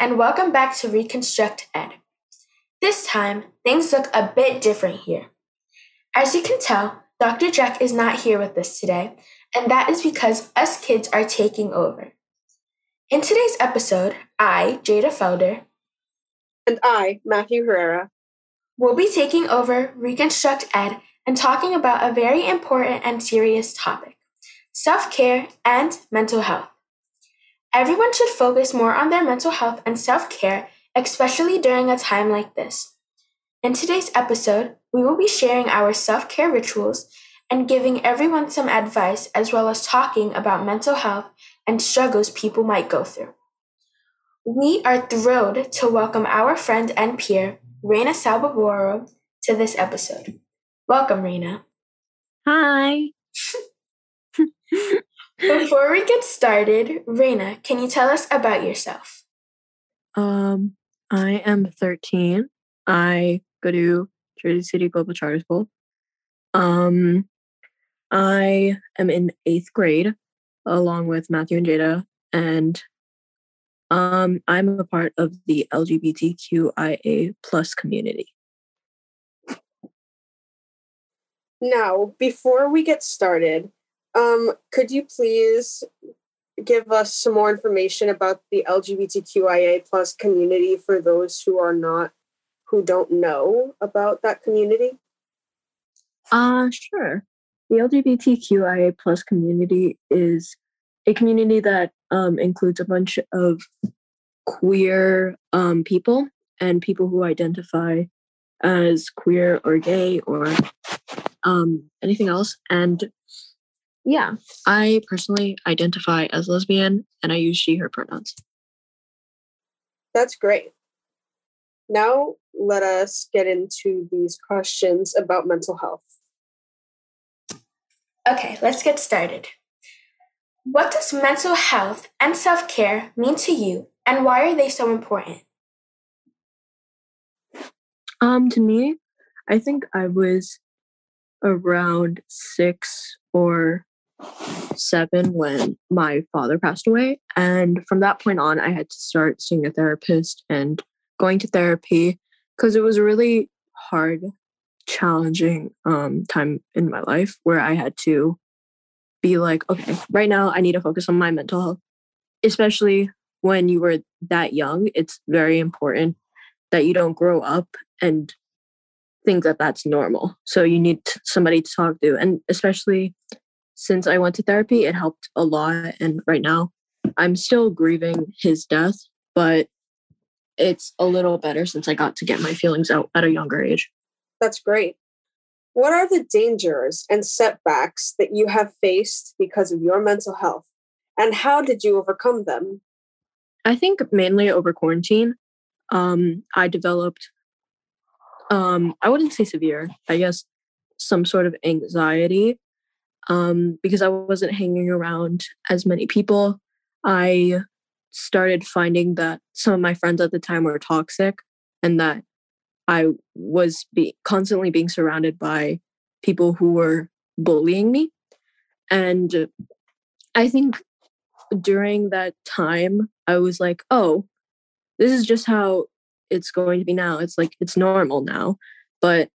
and welcome back to Reconstruct Ed. This time, things look a bit different here. As you can tell, Dr. Jack is not here with us today, and that is because us kids are taking over. In today's episode, I, Jada Felder, and I, Matthew Herrera, will be taking over Reconstruct Ed and talking about a very important and serious topic self care and mental health. Everyone should focus more on their mental health and self care, especially during a time like this. In today's episode, we will be sharing our self care rituals and giving everyone some advice as well as talking about mental health and struggles people might go through. We are thrilled to welcome our friend and peer, Reina Salvaboro, to this episode. Welcome, Reina. Hi. Before we get started, Reina, can you tell us about yourself? Um, I am 13. I go to Jersey City Global Charter School. Um, I am in eighth grade along with Matthew and Jada, and um, I'm a part of the LGBTQIA plus community. Now, before we get started, um, could you please give us some more information about the LGBTQIA plus community for those who are not who don't know about that community? Uh sure. The LGBTQIA plus community is a community that um, includes a bunch of queer um, people and people who identify as queer or gay or um, anything else. And yeah, I personally identify as lesbian and I use she, her pronouns. That's great. Now, let us get into these questions about mental health. Okay, let's get started. What does mental health and self care mean to you, and why are they so important? Um, to me, I think I was around six or seven when my father passed away. And from that point on, I had to start seeing a therapist and going to therapy because it was a really hard, challenging um, time in my life where I had to be like, okay, right now I need to focus on my mental health, especially when you were that young. It's very important that you don't grow up and think that that's normal. So you need somebody to talk to. And especially since I went to therapy, it helped a lot. And right now, I'm still grieving his death, but it's a little better since I got to get my feelings out at a younger age. That's great. What are the dangers and setbacks that you have faced because of your mental health? And how did you overcome them? I think mainly over quarantine. Um, I developed, um, I wouldn't say severe, I guess some sort of anxiety um, because I wasn't hanging around as many people. I started finding that some of my friends at the time were toxic and that I was be- constantly being surrounded by people who were bullying me. And I think during that time, I was like, oh, this is just how it's going to be now. It's like, it's normal now. But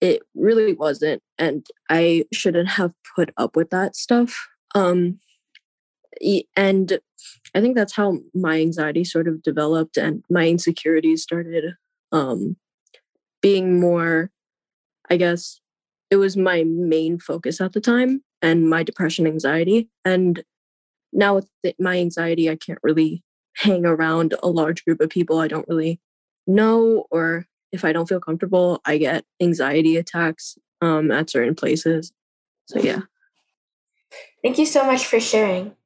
it really wasn't and i shouldn't have put up with that stuff um and i think that's how my anxiety sort of developed and my insecurities started um being more i guess it was my main focus at the time and my depression anxiety and now with my anxiety i can't really hang around a large group of people i don't really know or if I don't feel comfortable, I get anxiety attacks um, at certain places. So, yeah. Thank you so much for sharing.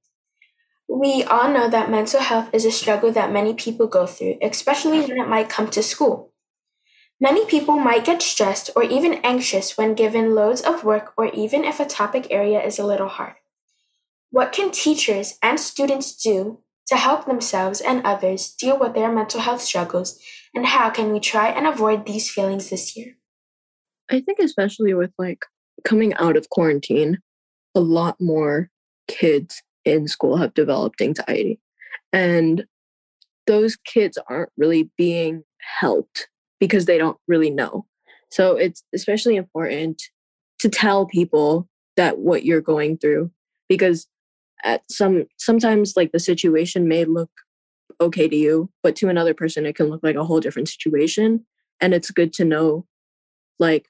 We all know that mental health is a struggle that many people go through, especially when it might come to school. Many people might get stressed or even anxious when given loads of work or even if a topic area is a little hard. What can teachers and students do to help themselves and others deal with their mental health struggles and how can we try and avoid these feelings this year? I think, especially with like coming out of quarantine, a lot more kids in school have developed anxiety. And those kids aren't really being helped because they don't really know. So it's especially important to tell people that what you're going through because at some sometimes like the situation may look okay to you, but to another person it can look like a whole different situation and it's good to know like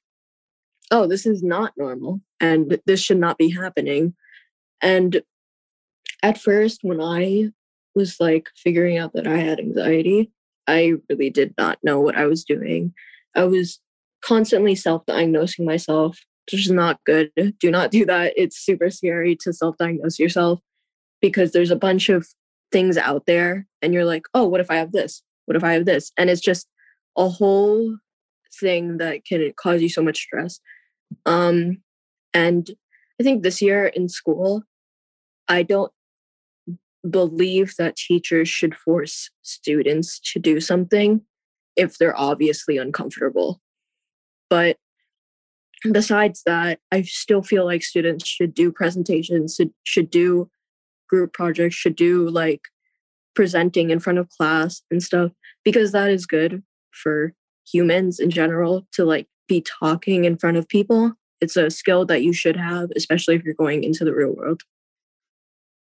oh, this is not normal and this should not be happening. And at first when I was like figuring out that I had anxiety, I really did not know what I was doing. I was constantly self diagnosing myself, which is not good. Do not do that. It's super scary to self diagnose yourself because there's a bunch of things out there, and you're like, oh, what if I have this? What if I have this? And it's just a whole thing that can cause you so much stress. Um, and I think this year in school, I don't believe that teachers should force students to do something if they're obviously uncomfortable. But besides that, I still feel like students should do presentations, should do group projects, should do like presenting in front of class and stuff, because that is good for humans in general to like be talking in front of people. It's a skill that you should have, especially if you're going into the real world.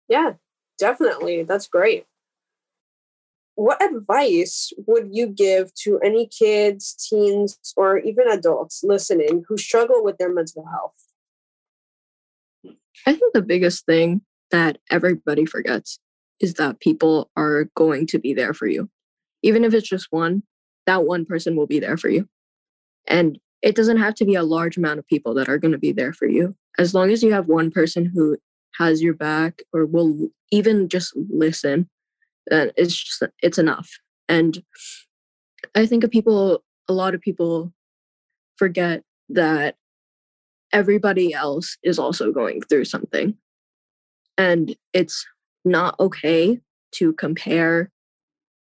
Yeah, definitely. That's great what advice would you give to any kids, teens, or even adults listening who struggle with their mental health? I think the biggest thing that everybody forgets is that people are going to be there for you. Even if it's just one, that one person will be there for you. And it doesn't have to be a large amount of people that are going to be there for you. As long as you have one person who has your back or will even just listen and it's just it's enough and i think of people a lot of people forget that everybody else is also going through something and it's not okay to compare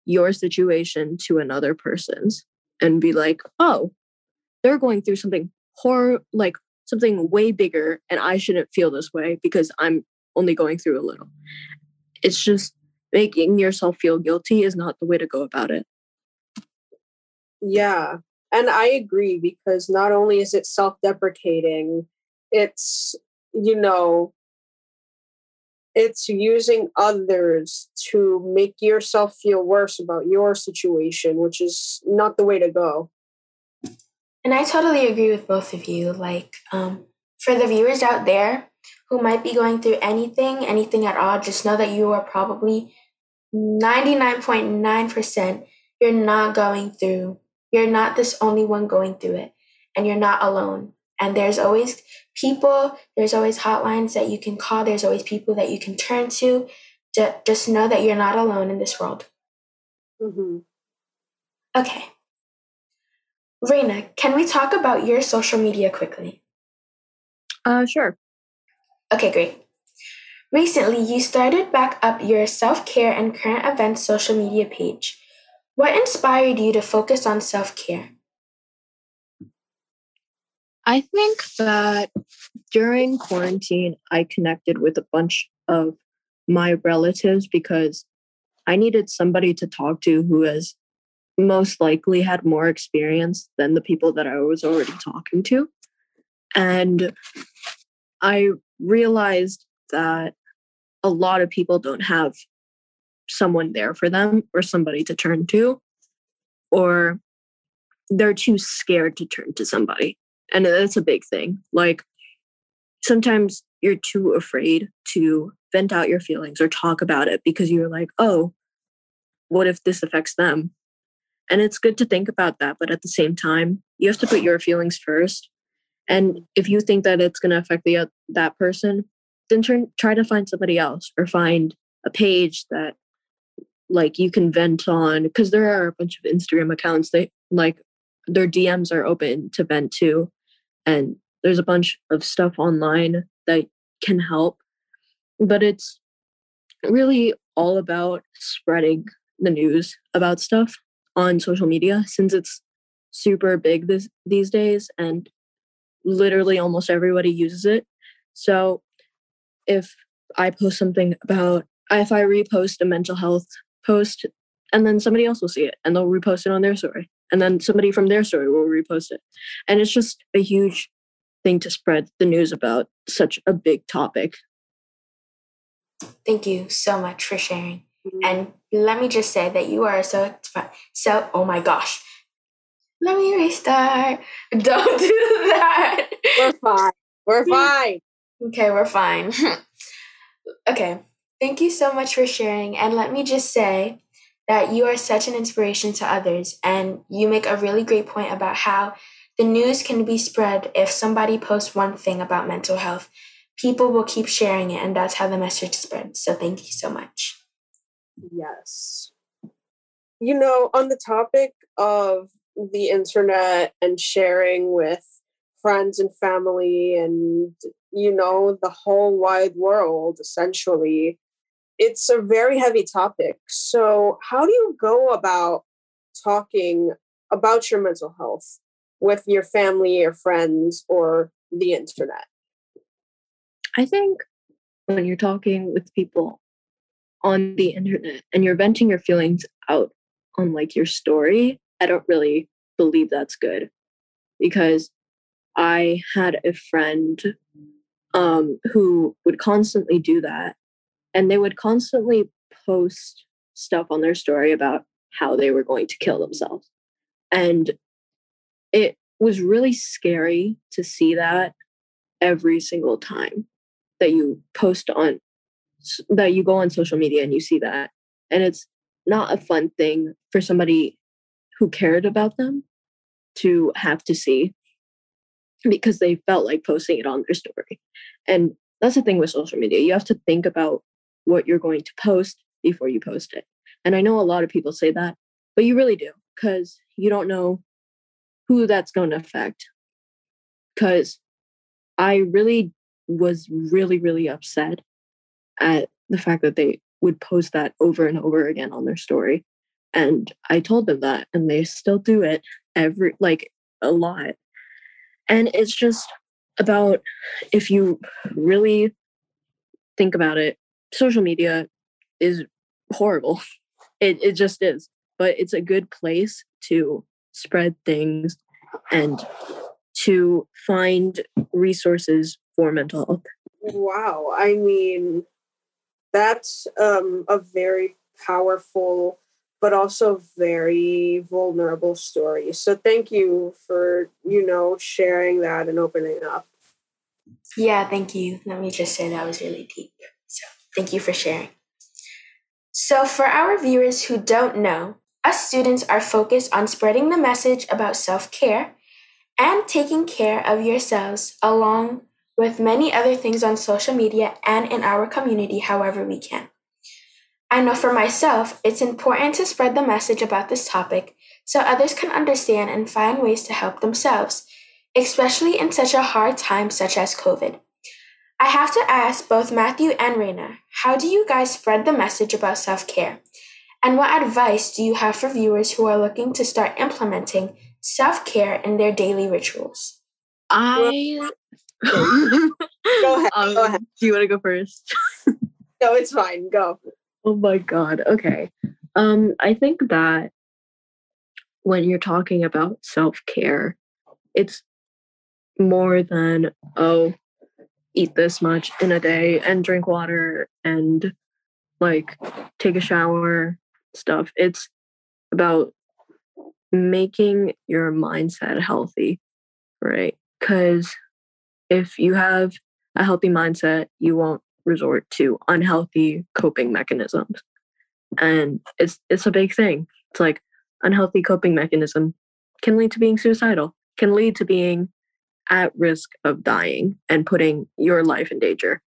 your situation to another person's and be like oh they're going through something horror like something way bigger and i shouldn't feel this way because i'm only going through a little it's just making yourself feel guilty is not the way to go about it. Yeah. And I agree because not only is it self deprecating, it's, you know, it's using others to make yourself feel worse about your situation, which is not the way to go. And I totally agree with both of you. Like, um, for the viewers out there who might be going through anything, anything at all, just know that you are probably 99.9% you're not going through. You're not this only one going through it, and you're not alone. And there's always people, there's always hotlines that you can call, there's always people that you can turn to. Just know that you're not alone in this world. Mm-hmm. Okay. Reina, can we talk about your social media quickly? Uh, sure. Okay, great. Recently, you started back up your self care and current events social media page. What inspired you to focus on self care? I think that during quarantine, I connected with a bunch of my relatives because I needed somebody to talk to who has most likely had more experience than the people that I was already talking to. And I realized that a lot of people don't have someone there for them or somebody to turn to, or they're too scared to turn to somebody. And that's a big thing. Like sometimes you're too afraid to vent out your feelings or talk about it because you're like, oh, what if this affects them? And it's good to think about that. But at the same time, you have to put your feelings first. And if you think that it's going to affect the, that person, then turn, try to find somebody else or find a page that like you can vent on because there are a bunch of Instagram accounts that like their DMs are open to vent to and there's a bunch of stuff online that can help but it's really all about spreading the news about stuff on social media since it's super big this, these days and literally almost everybody uses it. So if I post something about, if I repost a mental health post and then somebody else will see it and they'll repost it on their story and then somebody from their story will repost it and it's just a huge thing to spread the news about such a big topic Thank you so much for sharing. Mm-hmm. And let me just say that you are so so. Oh my gosh! Let me restart. Don't do that. We're fine. We're fine. Okay, we're fine. okay. Thank you so much for sharing. And let me just say that you are such an inspiration to others. And you make a really great point about how the news can be spread if somebody posts one thing about mental health. People will keep sharing it, and that's how the message spreads. So thank you so much. Yes. You know, on the topic of the internet and sharing with friends and family and, you know, the whole wide world, essentially, it's a very heavy topic. So, how do you go about talking about your mental health with your family or friends or the internet? I think when you're talking with people on the internet and you're venting your feelings out on like your story, I don't really believe that's good because I had a friend um, who would constantly do that and they would constantly post stuff on their story about how they were going to kill themselves. And it was really scary to see that every single time that you post on that you go on social media and you see that. And it's not a fun thing for somebody who cared about them to have to see because they felt like posting it on their story. And that's the thing with social media. You have to think about what you're going to post before you post it and i know a lot of people say that but you really do because you don't know who that's going to affect because i really was really really upset at the fact that they would post that over and over again on their story. And I told them that, and they still do it every, like, a lot. And it's just about if you really think about it, social media is horrible. It, it just is. But it's a good place to spread things and to find resources for mental health. Wow. I mean, that's um, a very powerful but also very vulnerable story so thank you for you know sharing that and opening up yeah thank you let me just say that was really deep so thank you for sharing so for our viewers who don't know us students are focused on spreading the message about self-care and taking care of yourselves along with many other things on social media and in our community however we can. I know for myself, it's important to spread the message about this topic so others can understand and find ways to help themselves, especially in such a hard time such as COVID. I have to ask both Matthew and Raina, how do you guys spread the message about self care? And what advice do you have for viewers who are looking to start implementing self care in their daily rituals? I go ahead. Um, go ahead. Do you want to go first? No, it's fine. Go. oh my god. Okay. Um, I think that when you're talking about self care, it's more than oh, eat this much in a day and drink water and like take a shower stuff. It's about making your mindset healthy, right? Because if you have a healthy mindset, you won't resort to unhealthy coping mechanisms. And it's it's a big thing. It's like unhealthy coping mechanism can lead to being suicidal, can lead to being at risk of dying and putting your life in danger.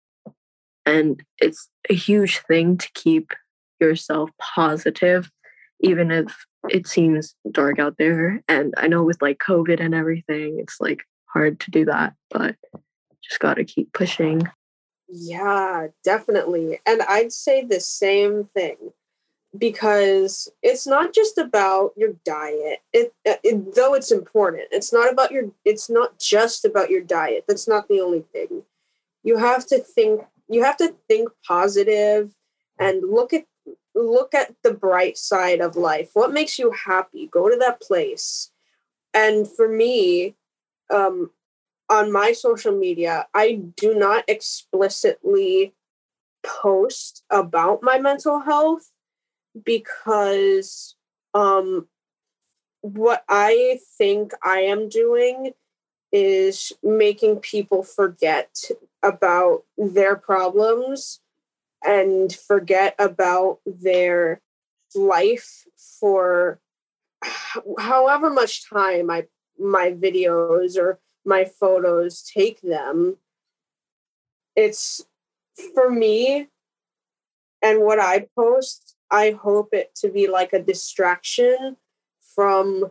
And it's a huge thing to keep yourself positive, even if it seems dark out there. And I know with like COVID and everything, it's like hard to do that, but just got to keep pushing. Yeah, definitely. And I'd say the same thing because it's not just about your diet. It, it though it's important. It's not about your it's not just about your diet. That's not the only thing. You have to think you have to think positive and look at look at the bright side of life. What makes you happy? Go to that place. And for me, um, on my social media, I do not explicitly post about my mental health because um, what I think I am doing is making people forget about their problems and forget about their life for however much time I my videos or my photos take them. It's for me and what I post I hope it to be like a distraction from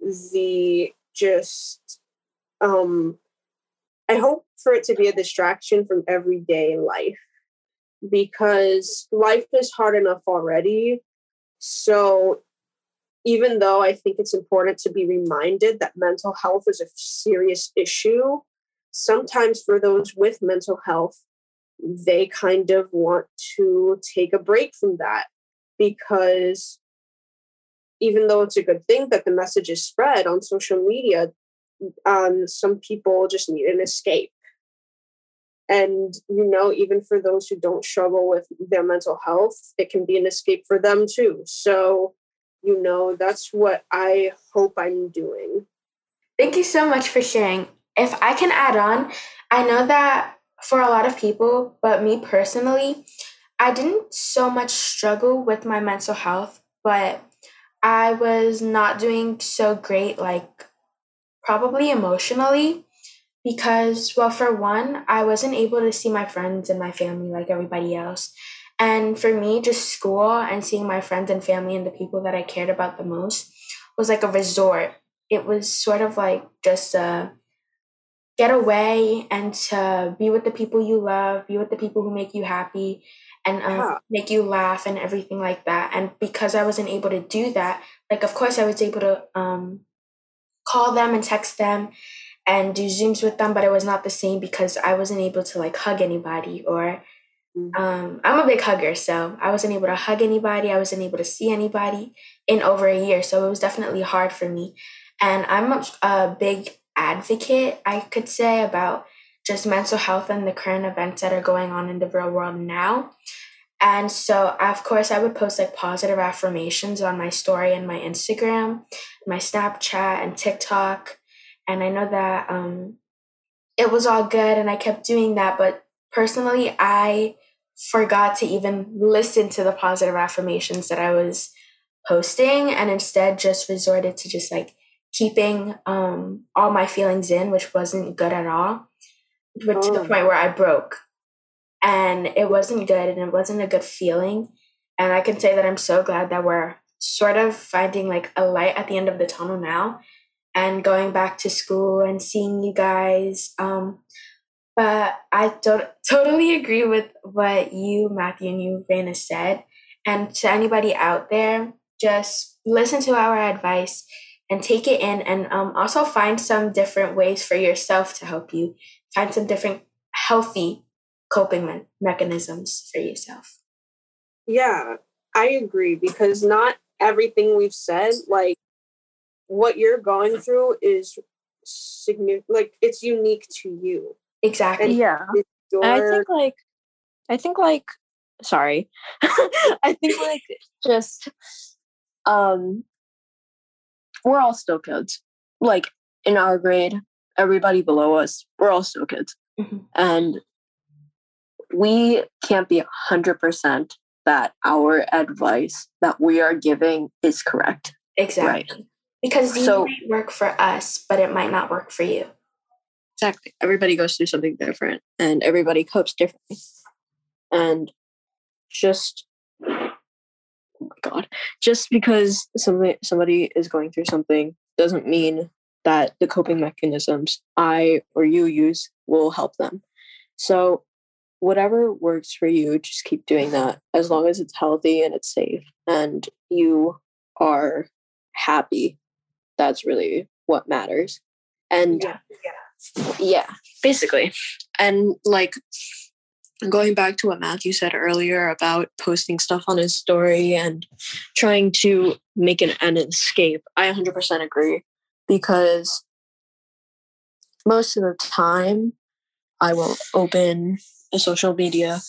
the just um I hope for it to be a distraction from everyday life because life is hard enough already. So even though I think it's important to be reminded that mental health is a serious issue, sometimes for those with mental health, they kind of want to take a break from that because even though it's a good thing that the message is spread on social media, um, some people just need an escape. And, you know, even for those who don't struggle with their mental health, it can be an escape for them too. So, you know, that's what I hope I'm doing. Thank you so much for sharing. If I can add on, I know that for a lot of people, but me personally, I didn't so much struggle with my mental health, but I was not doing so great, like probably emotionally because well for one i wasn't able to see my friends and my family like everybody else. And for me just school and seeing my friends and family and the people that i cared about the most was like a resort. It was sort of like just a get away and to be with the people you love be with the people who make you happy and um, yeah. make you laugh and everything like that and because i wasn't able to do that like of course i was able to um, call them and text them and do Zooms with them, but it was not the same because I wasn't able to like hug anybody or mm-hmm. um, I'm a big hugger, so I wasn't able to hug anybody. I wasn't able to see anybody in over a year, so it was definitely hard for me. And I'm a, a big advocate, I could say, about just mental health and the current events that are going on in the real world now. And so, of course, I would post like positive affirmations on my story and my Instagram, my Snapchat, and TikTok and I know that um, it was all good and I kept doing that. But personally, I forgot to even listen to the positive affirmations that I was posting and instead just resorted to just like keeping um, all my feelings in, which wasn't good at all, but oh. to the oh. point where I broke. And it wasn't good and it wasn't a good feeling. And I can say that I'm so glad that we're sort of finding like a light at the end of the tunnel now and going back to school and seeing you guys. Um, but I don't totally agree with what you, Matthew, and you, Raina, said. And to anybody out there, just listen to our advice and take it in, and um, also find some different ways for yourself to help you. Find some different healthy coping me- mechanisms for yourself. Yeah, I agree because not everything we've said, like what you're going through is significant like it's unique to you exactly and yeah your... i think like i think like sorry i think like just um we're all still kids like in our grade everybody below us we're all still kids mm-hmm. and we can't be 100% that our advice that we are giving is correct exactly right? because so, might work for us, but it might not work for you. Exactly. Everybody goes through something different and everybody copes differently. And just Oh my god, just because somebody somebody is going through something doesn't mean that the coping mechanisms I or you use will help them. So whatever works for you, just keep doing that as long as it's healthy and it's safe and you are happy that's really what matters and yeah, yeah. yeah basically and like going back to what Matthew said earlier about posting stuff on his story and trying to make an, an escape, I 100% agree. Because most of the time I will open a social media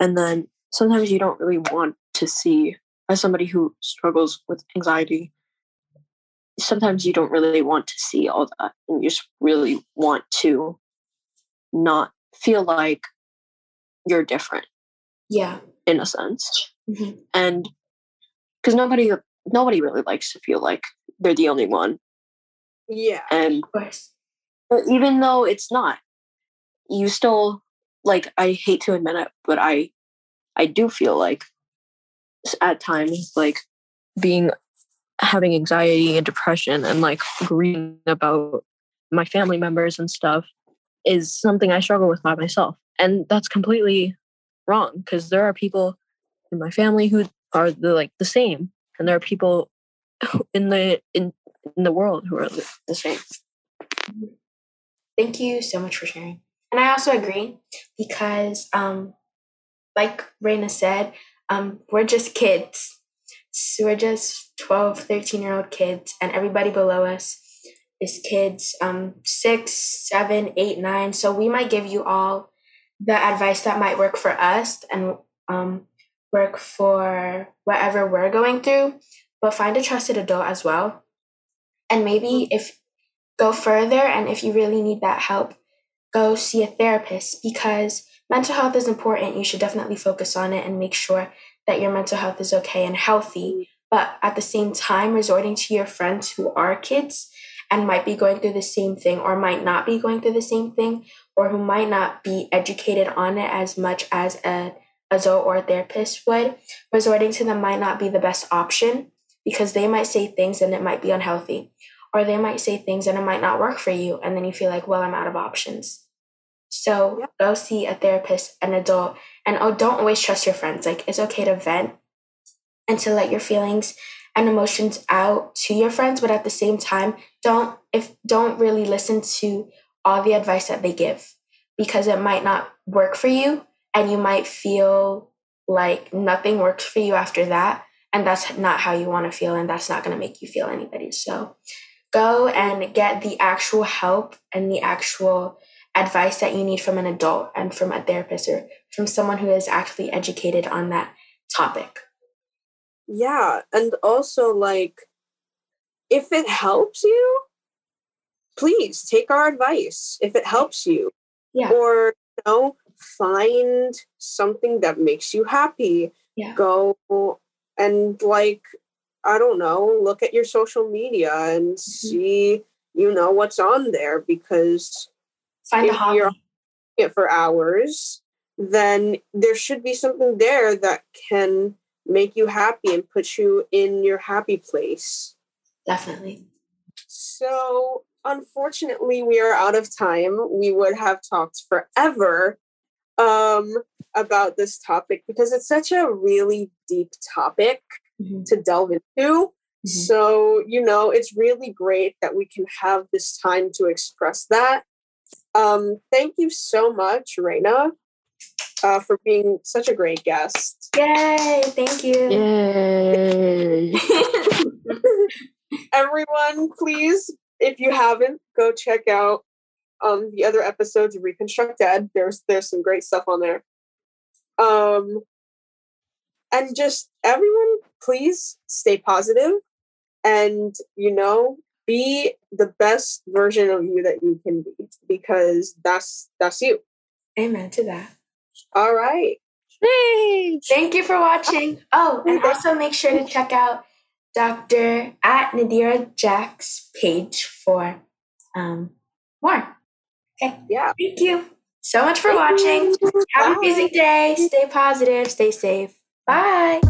and then sometimes you don't really want to see as somebody who struggles with anxiety sometimes you don't really want to see all that and you just really want to not feel like you're different Yeah. in a sense Mhm. and because nobody nobody really likes to feel like they're the only one Yeah. and Of course. but even though it's not you still like i hate to admit it but i i do feel like at times like being having anxiety and depression and like grieving about my family members and stuff is something i struggle with by myself and that's completely wrong because there are people in my family who are the like the same and there are people in the in in the world who are the the same Thank you so much for sharing. And I also agree because, um, like Raina said, um, we're just kids. So we're just 12, 13 year old kids, and everybody below us is kids um, six, seven, eight, nine. So we might give you all the advice that might work for us and um, work for whatever we're going through, but find a trusted adult as well. And maybe if go further and if you really need that help go see a therapist because mental health is important. You should definitely focus on it and make sure that your mental health is okay and healthy. But at the same time resorting to your friends who are kids and might be going through the same thing or might not be going through the same thing or who might not be educated on it as much as a adult or a therapist would resorting to them might not be the best option because they might say things and it might be unhealthy. Or they might say things and it might not work for you and then you feel like well i'm out of options. So Yeah. go see a therapist an adult and oh don't always trust your friends. Like it's okay to vent and to let your feelings and emotions out to your friends but at the same time don't if don't really listen to all the advice that they give because it might not work for you and you might feel like nothing works for you after that and that's not how you want to feel and that's not going to make you feel any better so go and get the actual help and the actual advice that you need from an adult and from a therapist or from someone who is actually educated on that topic Yeah. And also, like, if it helps you, please take our advice. If it helps you, yeah or, you know, find something that makes you happy. Yeah. Go and, like, I don't know, look at your social media and mm-hmm. see, you know, what's on there because find a if hobby you're- it for hours, then there should be something there that can make you happy and put you in your happy place. definitely So, unfortunately, we are out of time. We would have talked forever um, about this topic because it's such a really deep topic Mhm. to delve into. Mhm. So, you know, it's really great that we can have this time to express that. Um, thank you so much, Raina, uh, for being such a great guest. yay thank you Yay! Everyone, please, if you haven't, go check out um, the other episodes of Reconstruct Ed. There's there's some great stuff on there. Um, and just everyone, please stay positive, and you know, be the best version of you that you can be, because that's that's you. amen to that All right. Thanks. Thank you for watching. Oh, and also make sure to check out Dr. at Nadira Jack's page for um, more. Okay. Yeah. Thank you so much for watching. Have an Bye. amazing day. Stay positive. Stay safe. Bye.